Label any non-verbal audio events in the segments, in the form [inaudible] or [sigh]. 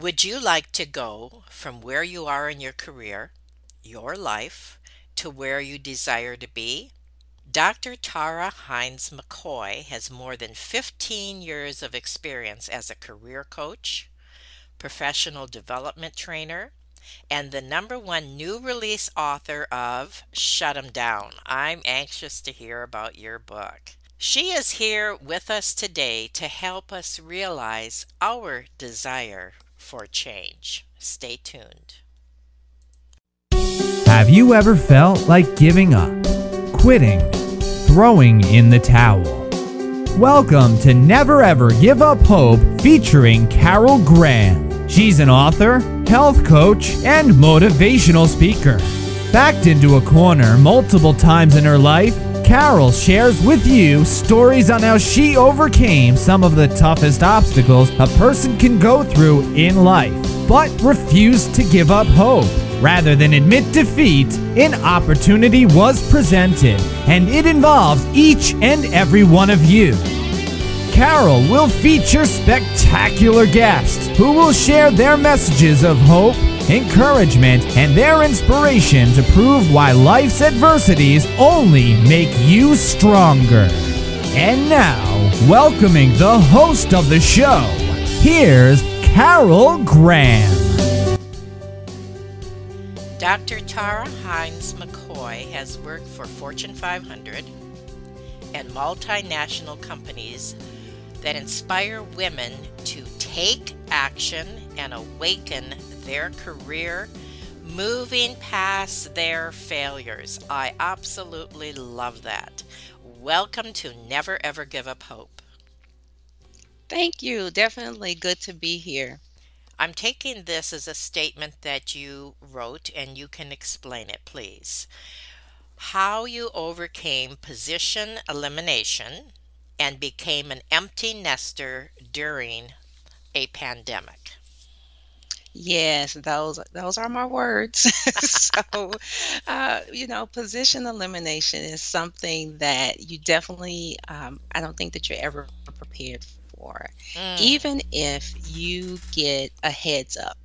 Would you like to go from where you are in your career, your life, to where you desire to be? Dr. Tara Hines McCoy has more than 15 years of experience as a career coach, professional development trainer, and the number one new release author of Shut 'em Down. I'm anxious to hear about your book. She is here with us today to help us realize our desire for change. Stay tuned. Have you ever felt like giving up, quitting, throwing in the towel? Welcome to Never Ever Give Up Hope featuring Carol Graham. She's an author, health coach, and motivational speaker. Backed into a corner multiple times in her life, Carol shares with you stories on how she overcame some of the toughest obstacles a person can go through in life, but refused to give up hope. Rather than admit defeat, an opportunity was presented, and it involves each and every one of you. Carol will feature spectacular guests who will share their messages of hope, encouragement, and their inspiration to prove why life's adversities only make you stronger. And now, welcoming the host of the show, here's Carol Graham. Dr. Tara Hines McCoy has worked for Fortune 500 and multinational companies that inspire women to take action and awaken their career, moving past their failures. I absolutely love that. Welcome to Never Ever Give Up Hope. Thank you. Definitely good to be here. I'm taking this as a statement that you wrote, and you can explain it, please. How you overcame position elimination and became an empty nester during a pandemic. Yes, those those are my words. [laughs] so, uh, you know, position elimination is something that you definitely. Um, I don't think that you're ever prepared for. Mm, Even if you get a heads up,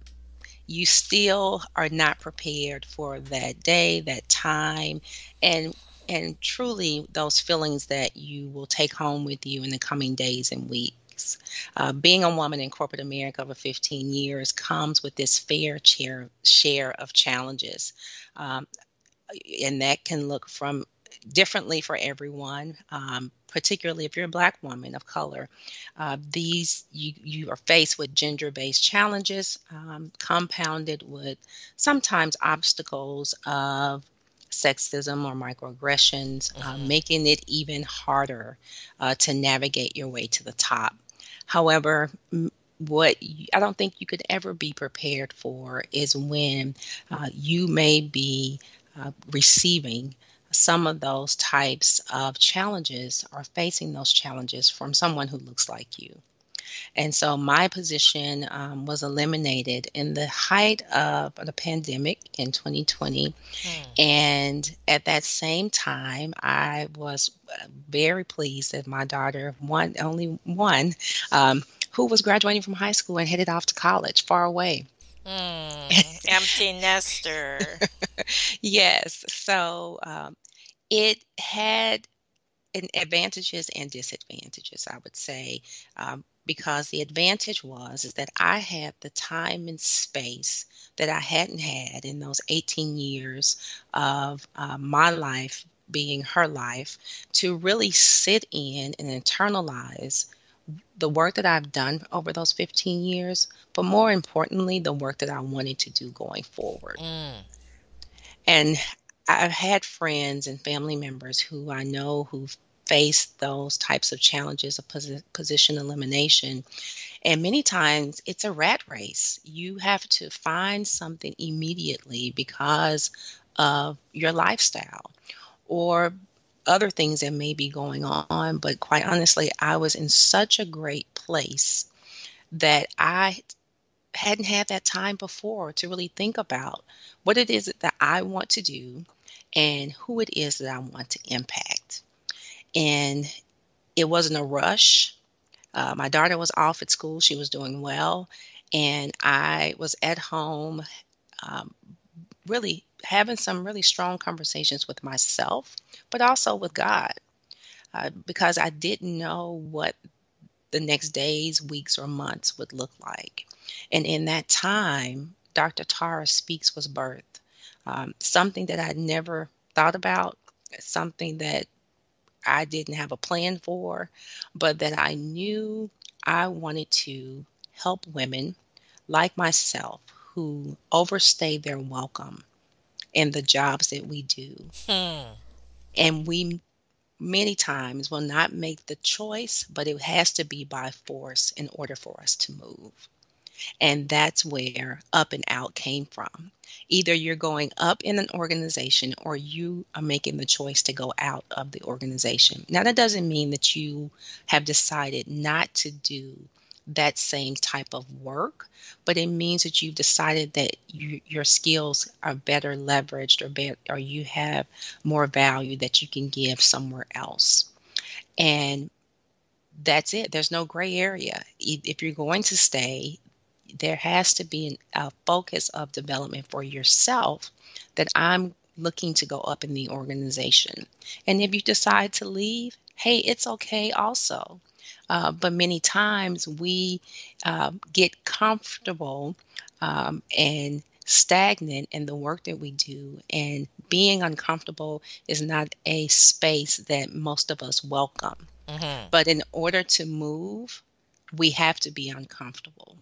you still are not prepared for that day, that time, and and truly those feelings that you will take home with you in the coming days and weeks. Uh, being a woman in corporate America over 15 years comes with this fair share share of challenges, um, and that can look from differently for everyone. Um, particularly if you're a black woman of color, uh, these you you are faced with gender-based challenges, um, compounded with sometimes obstacles of sexism or microaggressions, uh, mhm. making it even harder uh, to navigate your way to the top. However, m- what you, I don't think you could ever be prepared for is when uh, you may be uh, receiving some of those types of challenges or facing those challenges from someone who looks like you. And so my position um, was eliminated in the height of the pandemic in 2020. Hmm. And at that same time, I was uh, very pleased that my daughter, one, only one, um, who was graduating from high school and headed off to college far away. Hmm. Empty nester. [laughs] Yes. So um, it had an advantages and disadvantages, I would say, um, because the advantage was is that I had the time and space that I hadn't had in those 18 years of uh, my life being her life to really sit in and internalize the work that I've done over those 15 years, but more importantly, the work that I wanted to do going forward. Mm, And I've had friends and family members who I know who've faced those types of challenges of posi- position elimination. And many times it's a rat race. You have to find something immediately because of your lifestyle or other things that may be going on. But quite honestly, I was in such a great place that I hadn't had that time before to really think about what it is that I want to do and who it is that I want to impact. And it wasn't a rush. Uh, my daughter was off at school, she was doing well. and I was at home, um, really having some really strong conversations with myself, but also with God, uh, because I didn't know what the next days, weeks, or months would look like. And in that time, Dr. Tara Speaks was birthed. Um, something that I'd never thought about, something that I didn't have a plan for, but that I knew I wanted to help women like myself who overstay their welcome in the jobs that we do. Hmm. And we many times will not make the choice, but it has to be by force in order for us to move. And that's where up and out came from. Either you're going up in an organization or you are making the choice to go out of the organization. Now, that doesn't mean that you have decided not to do that same type of work, but it means that you've decided that you, your skills are better leveraged or, be, or you have more value that you can give somewhere else. And that's it. There's no gray area. If you're going to stay, there has to be a focus of development for yourself that I'm looking to go up in the organization. And if you decide to leave, hey, it's okay also. Uh, but many times we uh, get comfortable um, and stagnant in the work that we do. And being uncomfortable is not a space that most of us welcome. Mm-hmm. But in order to move, we have to be uncomfortable.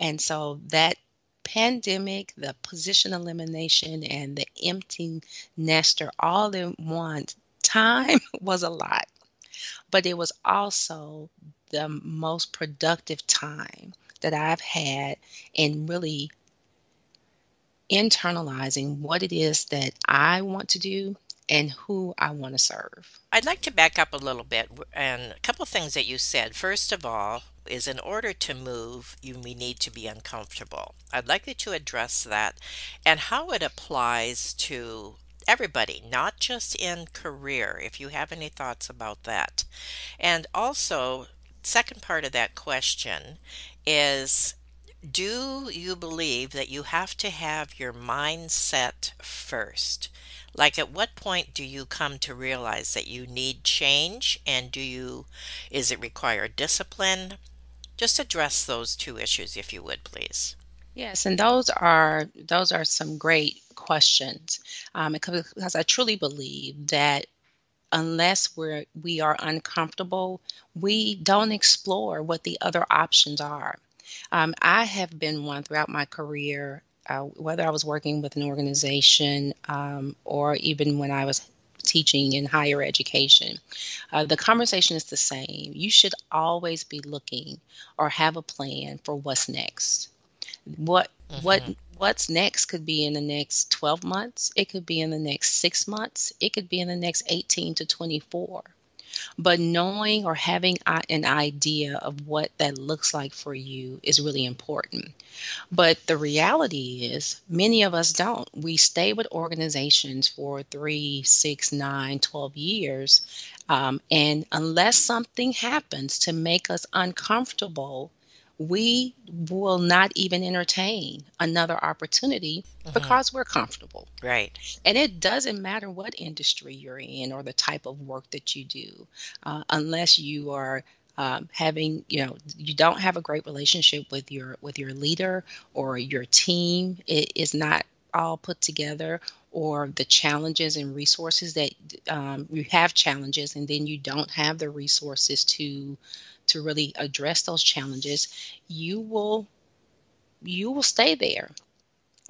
And so that pandemic, the position elimination, and the empty nester all in one time [laughs] was a lot. But it was also the most productive time that I've had in really internalizing what it is that I want to do and who I want to serve. I'd like to back up a little bit and a couple things that you said. First of all, is in order to move, you need to be uncomfortable. I'd like you to address that and how it applies to everybody, not just in career, if you have any thoughts about that. And also, second part of that question is do you believe that you have to have your mindset first? Like at what point do you come to realize that you need change and do you is it require discipline? Just address those two issues if you would please. Yes, and those are those are some great questions um, because, I truly believe that unless we're we are uncomfortable, we don't explore what the other options are. Um, I have been one throughout my career, uh, whether I was working with an organization um, or even when I was teaching in higher education. Uh, the conversation is the same. You should always be looking or have a plan for what's next. What mm-hmm. what what's next could be in the next 12 months, it could be in the next 6 months, it could be in the next 18 to 24. But knowing or having an idea of what that looks like for you is really important. But the reality is, many of us don't. We stay with organizations for three, six, nine, 12 years. Um, and unless something happens to make us uncomfortable, we will not even entertain another opportunity mm-hmm. because we're comfortable. Right. And it doesn't matter what industry you're in or the type of work that you do, uh, unless you are um, having you know you don't have a great relationship with your with your leader or your team it is not all put together or the challenges and resources that um, you have challenges and then you don't have the resources to to really address those challenges, you will you will stay there.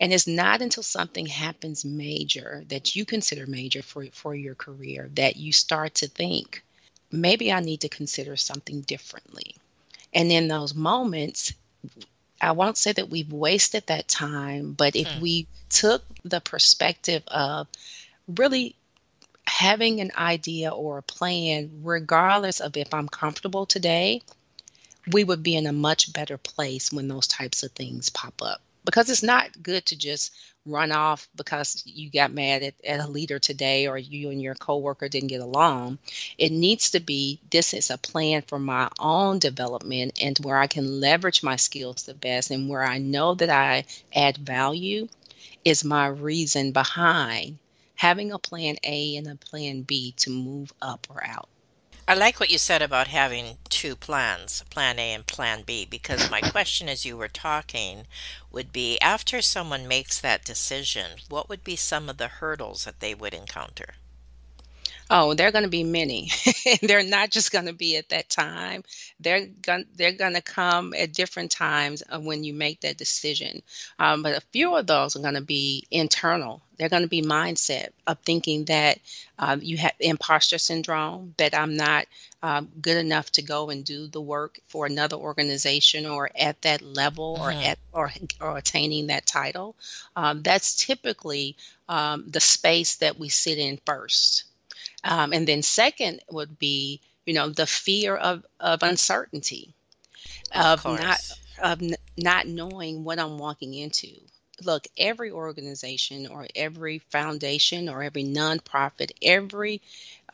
And it's not until something happens major that you consider major for, for your career that you start to think, maybe I need to consider something differently. And in those moments, I won't say that we've wasted that time, but if hmm. we took the perspective of really having an idea or a plan, regardless of if I'm comfortable today, we would be in a much better place when those types of things pop up. because it's not good to just run off because you got mad at, at, a leader today or you and your coworker didn't get along. It needs to be this is a plan for my own development and where I can leverage my skills the best and where I know that I add value is my reason behind having a plan A and a plan B to move up or out. I like what you said about having two plans, plan A and plan B, because my [coughs] question as you were talking would be after someone makes that decision, what would be some of the hurdles that they would encounter? Oh, they're going to be many. [laughs] they're not just going to be at that time. They're going they're going to come at different times of when you make that decision. Um, but a few of those are going to be internal. They're going to be mindset of thinking that um, you have imposter syndrome, that I'm not um, good enough to go and do the work for another organization or at that level or mm-hmm. at or, or attaining that title. Um, that's typically um, the space that we sit in first. Um, and then second would be, you know, the fear of, of uncertainty, of, of not of n- not knowing what I'm walking into. Look, every organization or every foundation or every nonprofit, every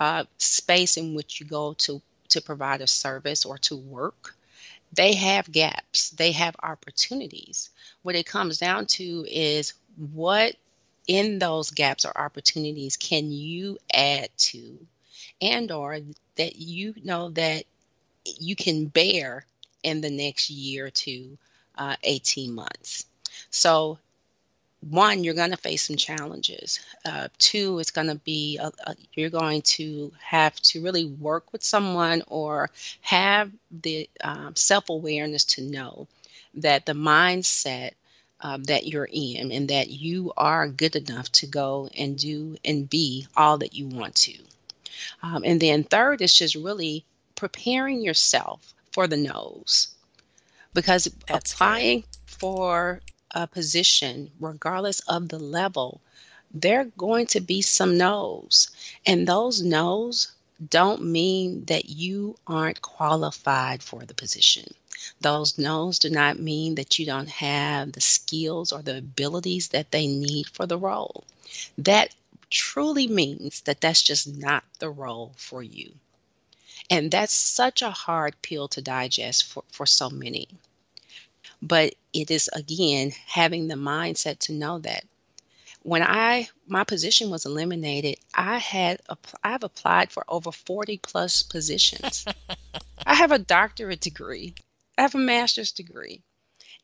uh, space in which you go to to provide a service or to work, they have gaps. They have opportunities. What it comes down to is what in those gaps or opportunities can you add to and or that you know that you can bear in the next year to uh, 18 months? So one you're going to face some challenges. Uh, two it's going to be a, a, you're going to have to really work with someone or have the um, self-awareness to know that the mindset um, that you're in and that you are good enough to go and do and be all that you want to. Um, and then third is just really preparing yourself for the no's because That's applying for a position, regardless of the level, there are going to be some no's. And those no's don't mean that you aren't qualified for the position. Those no's do not mean that you don't have the skills or the abilities that they need for the role. That truly means that that's just not the role for you. And that's such a hard pill to digest for, for so many. But it is, again, having the mindset to know that when I my position was eliminated, I had I've applied for over 40 plus positions. [laughs] I have a doctorate degree. I have a master's degree.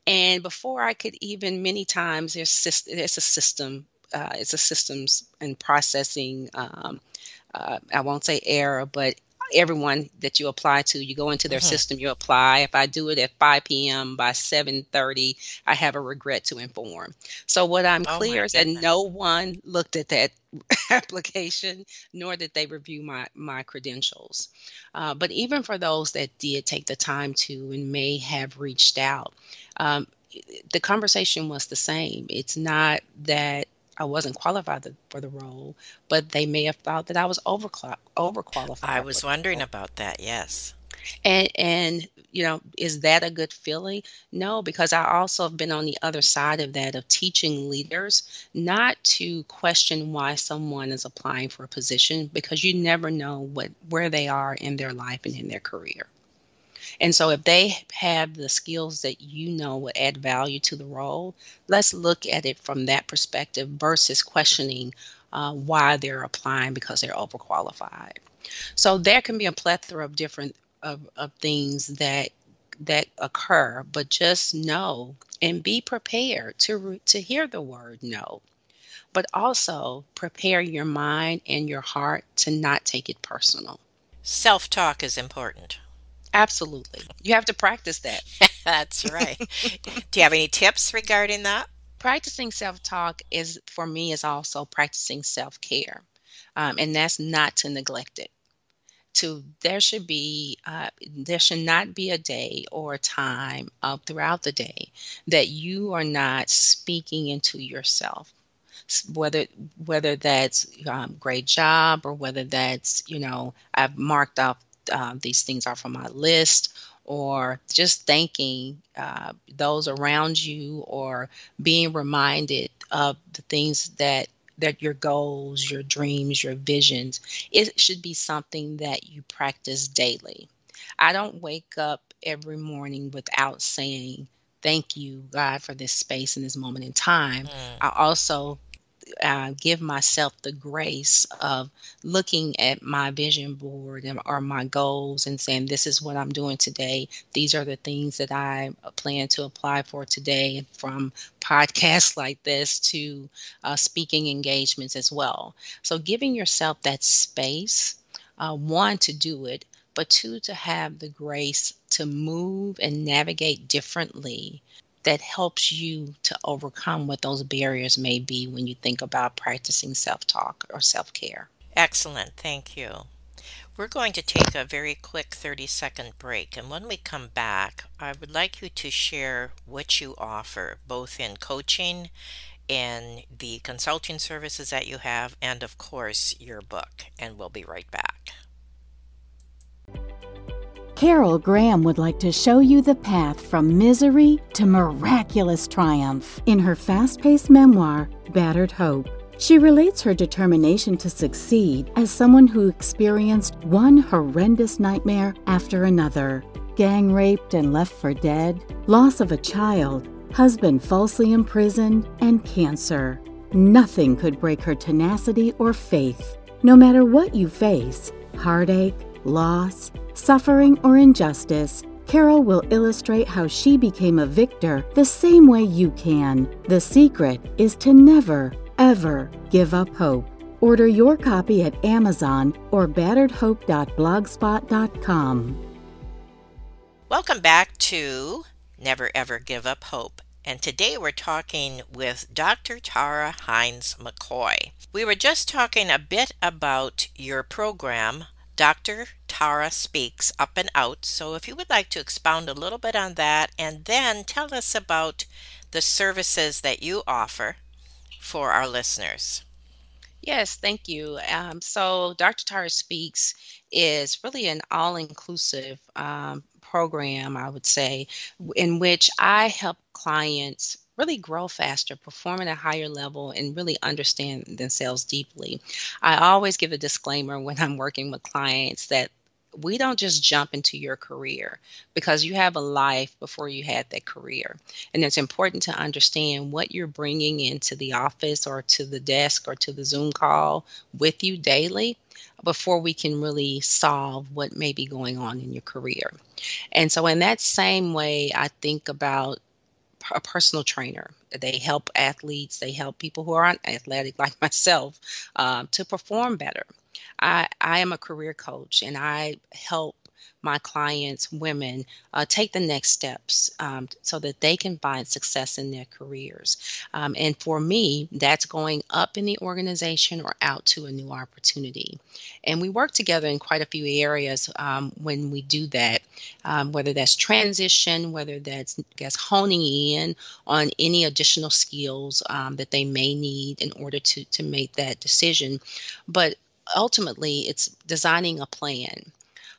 And before I could even, many times, there's, there's a system, uh, it's a systems and processing, um, uh, I won't say error, but everyone that you apply to you go into their mm-hmm. system you apply. If i do it at 5 p.m by 7.30 i have a regret to inform. So what i'm oh clear is that no one looked at that [laughs] application nor did they review my my credentials. Uh, but even for those that did take the time to and may have reached out um, the conversation was the same. It's not that I wasn't qualified for the role, but they may have thought that I was over overqualified. I was wondering about that. Yes. And and you know, is that a good feeling? No, because I also have been on the other side of that of teaching leaders not to question why someone is applying for a position because you never know what where they are in their life and in their career. And so, if they have the skills that you know would add value to the role, let's look at it from that perspective versus questioning uh, why they're applying because they're overqualified. So, there can be a plethora of different of, of things that that occur, but just know and be prepared to to hear the word no. But also prepare your mind and your heart to not take it personal. Self talk is important. Absolutely. You have to practice that. [laughs] That's right. Do you have any tips regarding that? Practicing self talk is, for me, is also practicing self care. Um, and that's not to neglect it. To there should be uh, there should not be a day or a time uh, throughout the day that you are not speaking into yourself whether whether that's um, great job or whether that's you know I've marked off uh, these things are from my list or just thanking uh, those around you or being reminded of the things that that your goals your dreams your visions it should be something that you practice daily i don't wake up every morning without saying thank you god for this space and this moment in time mm. i also uh, give myself the grace of looking at my vision board and, or my goals and saying, This is what I'm doing today. These are the things that I plan to apply for today, from podcasts [laughs] like this to uh, speaking engagements as well. So, giving yourself that space, uh, one, to do it, but two, to have the grace to move and navigate differently that helps you to overcome what those barriers may be when you think about practicing self talk or self care. Excellent. Thank you. We're going to take a very quick 30 second break. And when we come back, I would like you to share what you offer, both in coaching and the consulting services that you have, and of course, your book. And we'll be right back. Carol Graham would like to show you the path from misery to miraculous triumph in her fast paced memoir, Battered Hope. She relates her determination to succeed as someone who experienced one horrendous nightmare after another gang raped and left for dead, loss of a child, husband falsely imprisoned, and cancer. Nothing could break her tenacity or faith. No matter what you face heartache, loss, suffering, or injustice, Carol will illustrate how she became a victor the same way you can. The secret is to never, ever give up hope. Order your copy at Amazon or batteredhope.blogspot.com. Welcome back to Never Ever Give Up Hope. And today we're talking with Dr. Tara Hines McCoy. We were just talking a bit about your program, Dr. Tara Speaks Up and Out. So, if you would like to expound a little bit on that and then tell us about the services that you offer for our listeners. Yes, thank you. Um, so, Dr. Tara Speaks is really an all inclusive um, program, I would say, in which I help clients really grow faster, perform at a higher level, and really understand themselves deeply. I always give a disclaimer when I'm working with clients that we don't just jump into your career because you have a life before you had that career. And it's important to understand what you're bringing into the office or to the desk or to the Zoom call with you daily before we can really solve what may be going on in your career. And so, in that same way, I think about a personal trainer. They help athletes, they help people who aren't athletic [laughs] like myself um, to perform better. I, I am a career coach and I help my clients, women, uh, take the next steps um, so that they can find success in their careers. Um, and for me, that's going up in the organization or out to a new opportunity. And we work together in quite a few areas um, when we do that, um, whether that's transition, whether that's guess honing in on any additional skills um, that they may need in order to to make that decision. But ultimately, it's designing a plan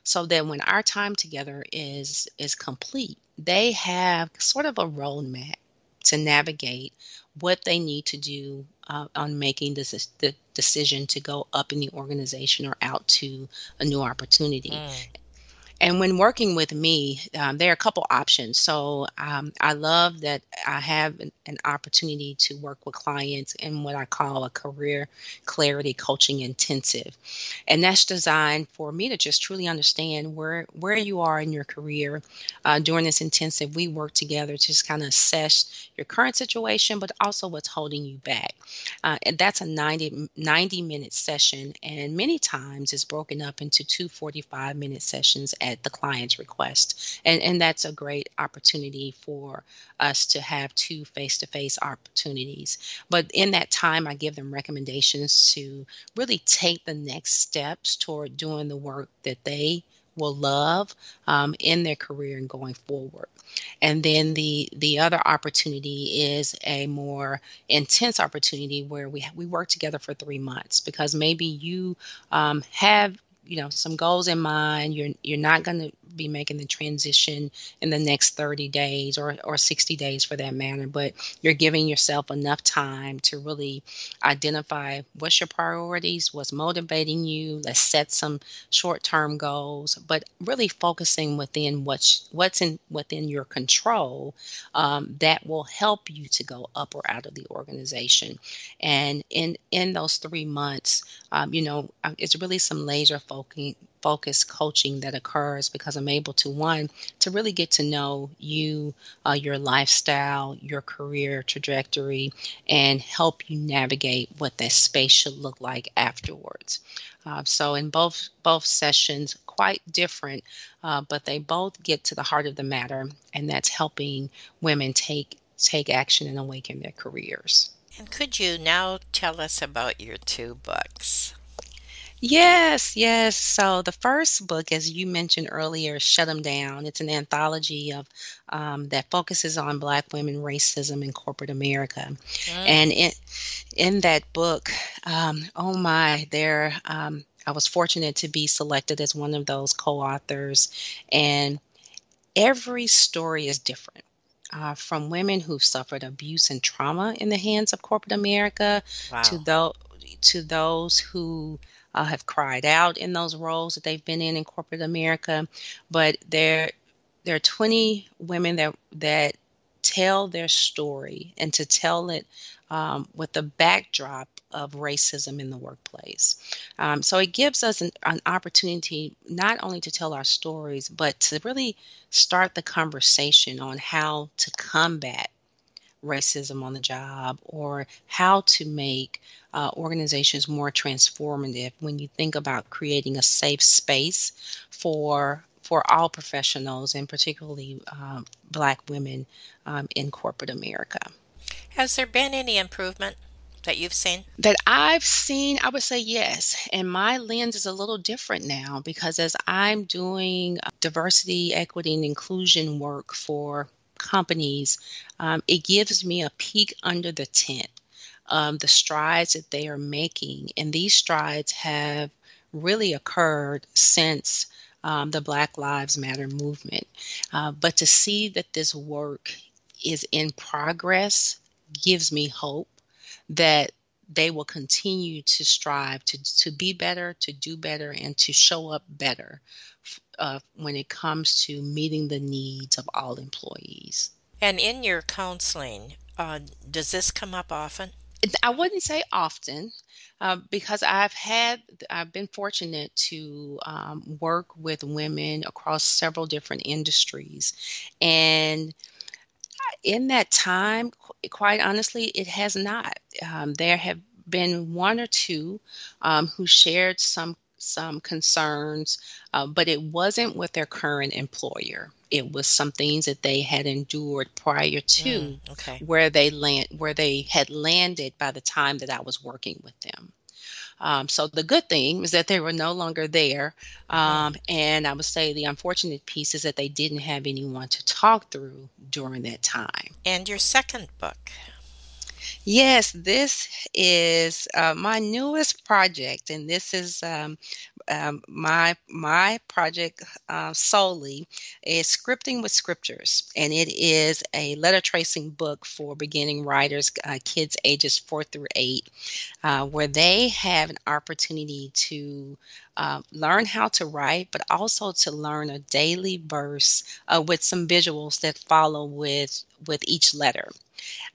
so that when our time together is is complete they have sort of a roadmap to navigate what they need to do uh, on making this the decision to go up in the organization or out to a new opportunity mm. And when working with me, um, there are a couple options. So um, I love that I have an, an, opportunity to work with clients in what I call a career clarity coaching intensive, and that's designed for me to just truly understand where where you are in your career. Uh, during this intensive, we work together to just kind of assess your current situation, but also what's holding you back. Uh, and that's a 90, 90 minute session, and many times it's broken up into two 45 minute sessions at the client's request. And, and that's a great opportunity for us to have two face to face opportunities. But in that time, I give them recommendations to really take the next steps toward doing the work that they will love um, in their career and going forward. And then the the other opportunity is a more intense opportunity where we we work together for three months because maybe you um, have you know some goals in mind you're you're not going to be making the transition in the next 30 days or or 60 days for that matter but you're giving yourself enough time to really identify what's your priorities what's motivating you let's set some short-term goals but really focusing within what's what's in within your control um, that will help you to go up or out of the organization. And in in those three months um, you know uh, it's really some laser focusing focused coaching that occurs because I'm able to one to really get to know you, uh, your lifestyle, your career trajectory, and help you navigate what that space should look like afterwards. Uh, so in both both sessions, quite different, uh, but they both get to the heart of the matter, and that's helping women take take action and awaken their careers. And could you now tell us about your two books? Yes, yes. So the first book, as you mentioned earlier, Shut 'em Down. It's an anthology of um, that focuses on Black women, racism in corporate America, and in in that book, um, oh my, there. Um, I was fortunate to be selected as one of those co-authors, and every story is different. Uh, from women who've suffered abuse and trauma in the hands of corporate America to Wow. those to those who uh, have cried out in those roles that they've been in in corporate America. But there, there are 20 women that that tell their story and to tell it um, with the backdrop of racism in the workplace. Um, so it gives us an, an opportunity not only to tell our stories, but to really start the conversation on how to combat racism on the job or how to make uh, organizations more transformative when you think about creating a safe space for for all professionals and particularly um, black women um, in corporate america Has there been any improvement that you've seen? that i've seen i would say yes and my lens is a little different now because as i'm doing uh, diversity equity and inclusion work for companies um, it gives me a peek under the tent the strides that they are making. And these strides have really occurred since um, the Black Lives Matter movement. Uh, but to see that this work is in progress gives me hope that they will continue to strive to, to be better, to do better, and to show up better uh, when it comes to meeting the needs of all employees. And in your counseling, uh, does this come up often? I wouldn't say often uh, because I've had, I've been fortunate to um, work with women across several different industries. And in that time, quite honestly, it has not. Um, there have been one or two um, who shared some some concerns, uh, but it wasn't with their current employer. It was some things that they had endured prior to Mm, okay. where they land where they had landed by the time that I was working with them. Um, so the good thing was that they were no longer there, um, and I would say the unfortunate piece is that they didn't have anyone to talk through during that time. And your second book. Yes, this is uh, my newest project, and this is um, um, my my project uh, solely is scripting with scriptures, and it is a letter tracing book for beginning writers, uh, kids ages four through eight, uh, where they have an opportunity to uh, learn how to write, but also to learn a daily verse uh, with some visuals that follow with with each letter.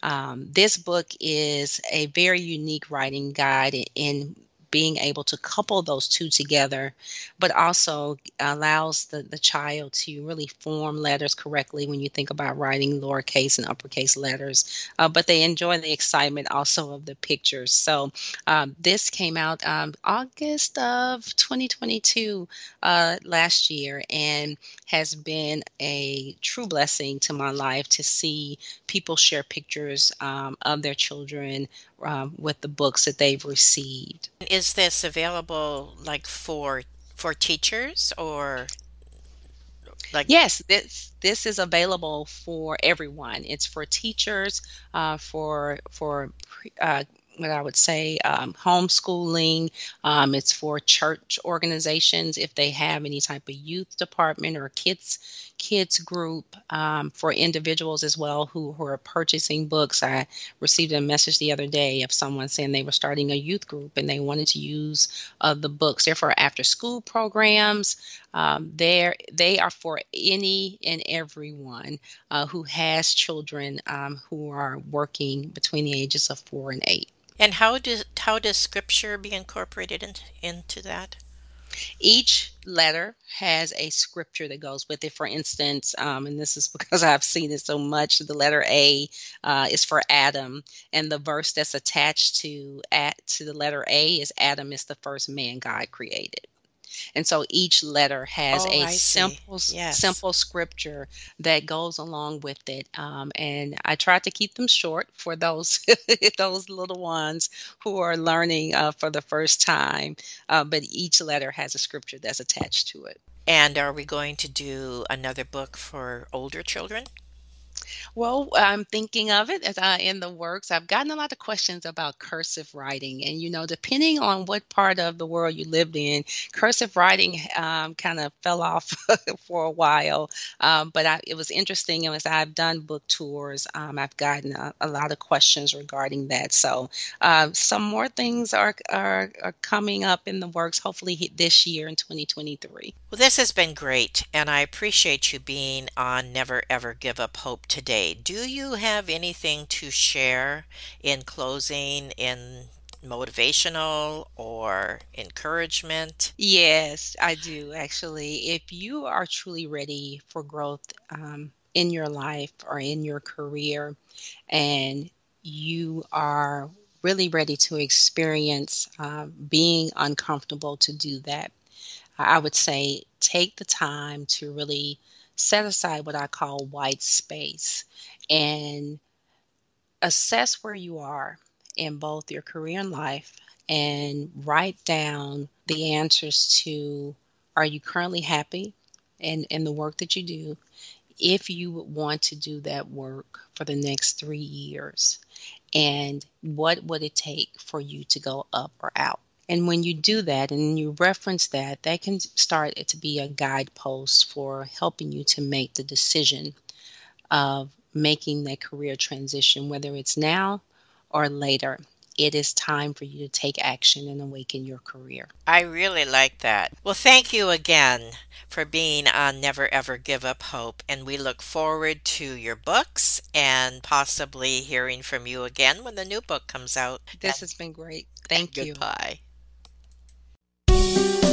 Um, this book is a very unique writing guide in, being able to couple those two together, but also allows the, the child to really form letters correctly when you think about writing lowercase and uppercase letters. Uh, but they enjoy the excitement also of the pictures. So um, this came out um, August of 2022 uh, last year and has been a true blessing to my life to see people share pictures um, of their children um, with the books that they've received. Is this available like for for teachers or like Yes, this this is available for everyone. It's for teachers, uh, for for pre- uh, what I would say um, homeschooling. Um, it's for church organizations if they have any type of youth department or kids kids group um, for individuals as well who, who are purchasing books. I received a message the other day of someone saying they were starting a youth group and they wanted to use uh, the books. They're for after school programs. Um, they're, they are for any and everyone uh, who has children um, who are working between the ages of four and eight. And how does how does scripture be incorporated in, into that? Each letter has a scripture that goes with it. For instance, um, and this is because I've seen it so much, the letter A uh, is for Adam, and the verse that's attached to at to the letter A is Adam is the first man God created. And so each letter has Oh, a I simple Yes. simple scripture that goes along with it. Um, and I try to keep them short for those [laughs] those little ones who are learning uh, for the first time. Uh, but each letter has a scripture that's attached to it. And are we going to do another book for older children? Well, I'm thinking of it as I in the works. I've gotten a lot of questions about cursive writing, and you know, depending on what part of the world you lived in, cursive writing um, kind of fell off [laughs] for a while. Um, but I, it was interesting and as I've done book tours. Um, I've gotten a, a lot of questions regarding that. So uh, some more things are, are are coming up in the works. Hopefully this year in 2023. Well, this has been great, and I appreciate you being on Never Ever Give Up Hope today. Do you have anything to share in closing, in motivational or encouragement? Yes, I do actually. If you are truly ready for growth um, in your life or in your career, and you are really ready to experience uh, being uncomfortable to do that, I would say take the time to really set aside what I call white space and assess where you are in both your career and life and write down the answers to are you currently happy in, in the work that you do? If you would want to do that work for the next three years, and what would it take for you to go up or out? And when you do that and you reference that, that can start to be a guidepost for helping you to make the decision of making that career transition, whether it's now or later. It is time for you to take action and awaken your career. I really like that. Well, thank you again for being on Never Ever Give Up Hope, and we look forward to your books and possibly hearing from you again when the new book comes out. This has been great. Thank you. Goodbye.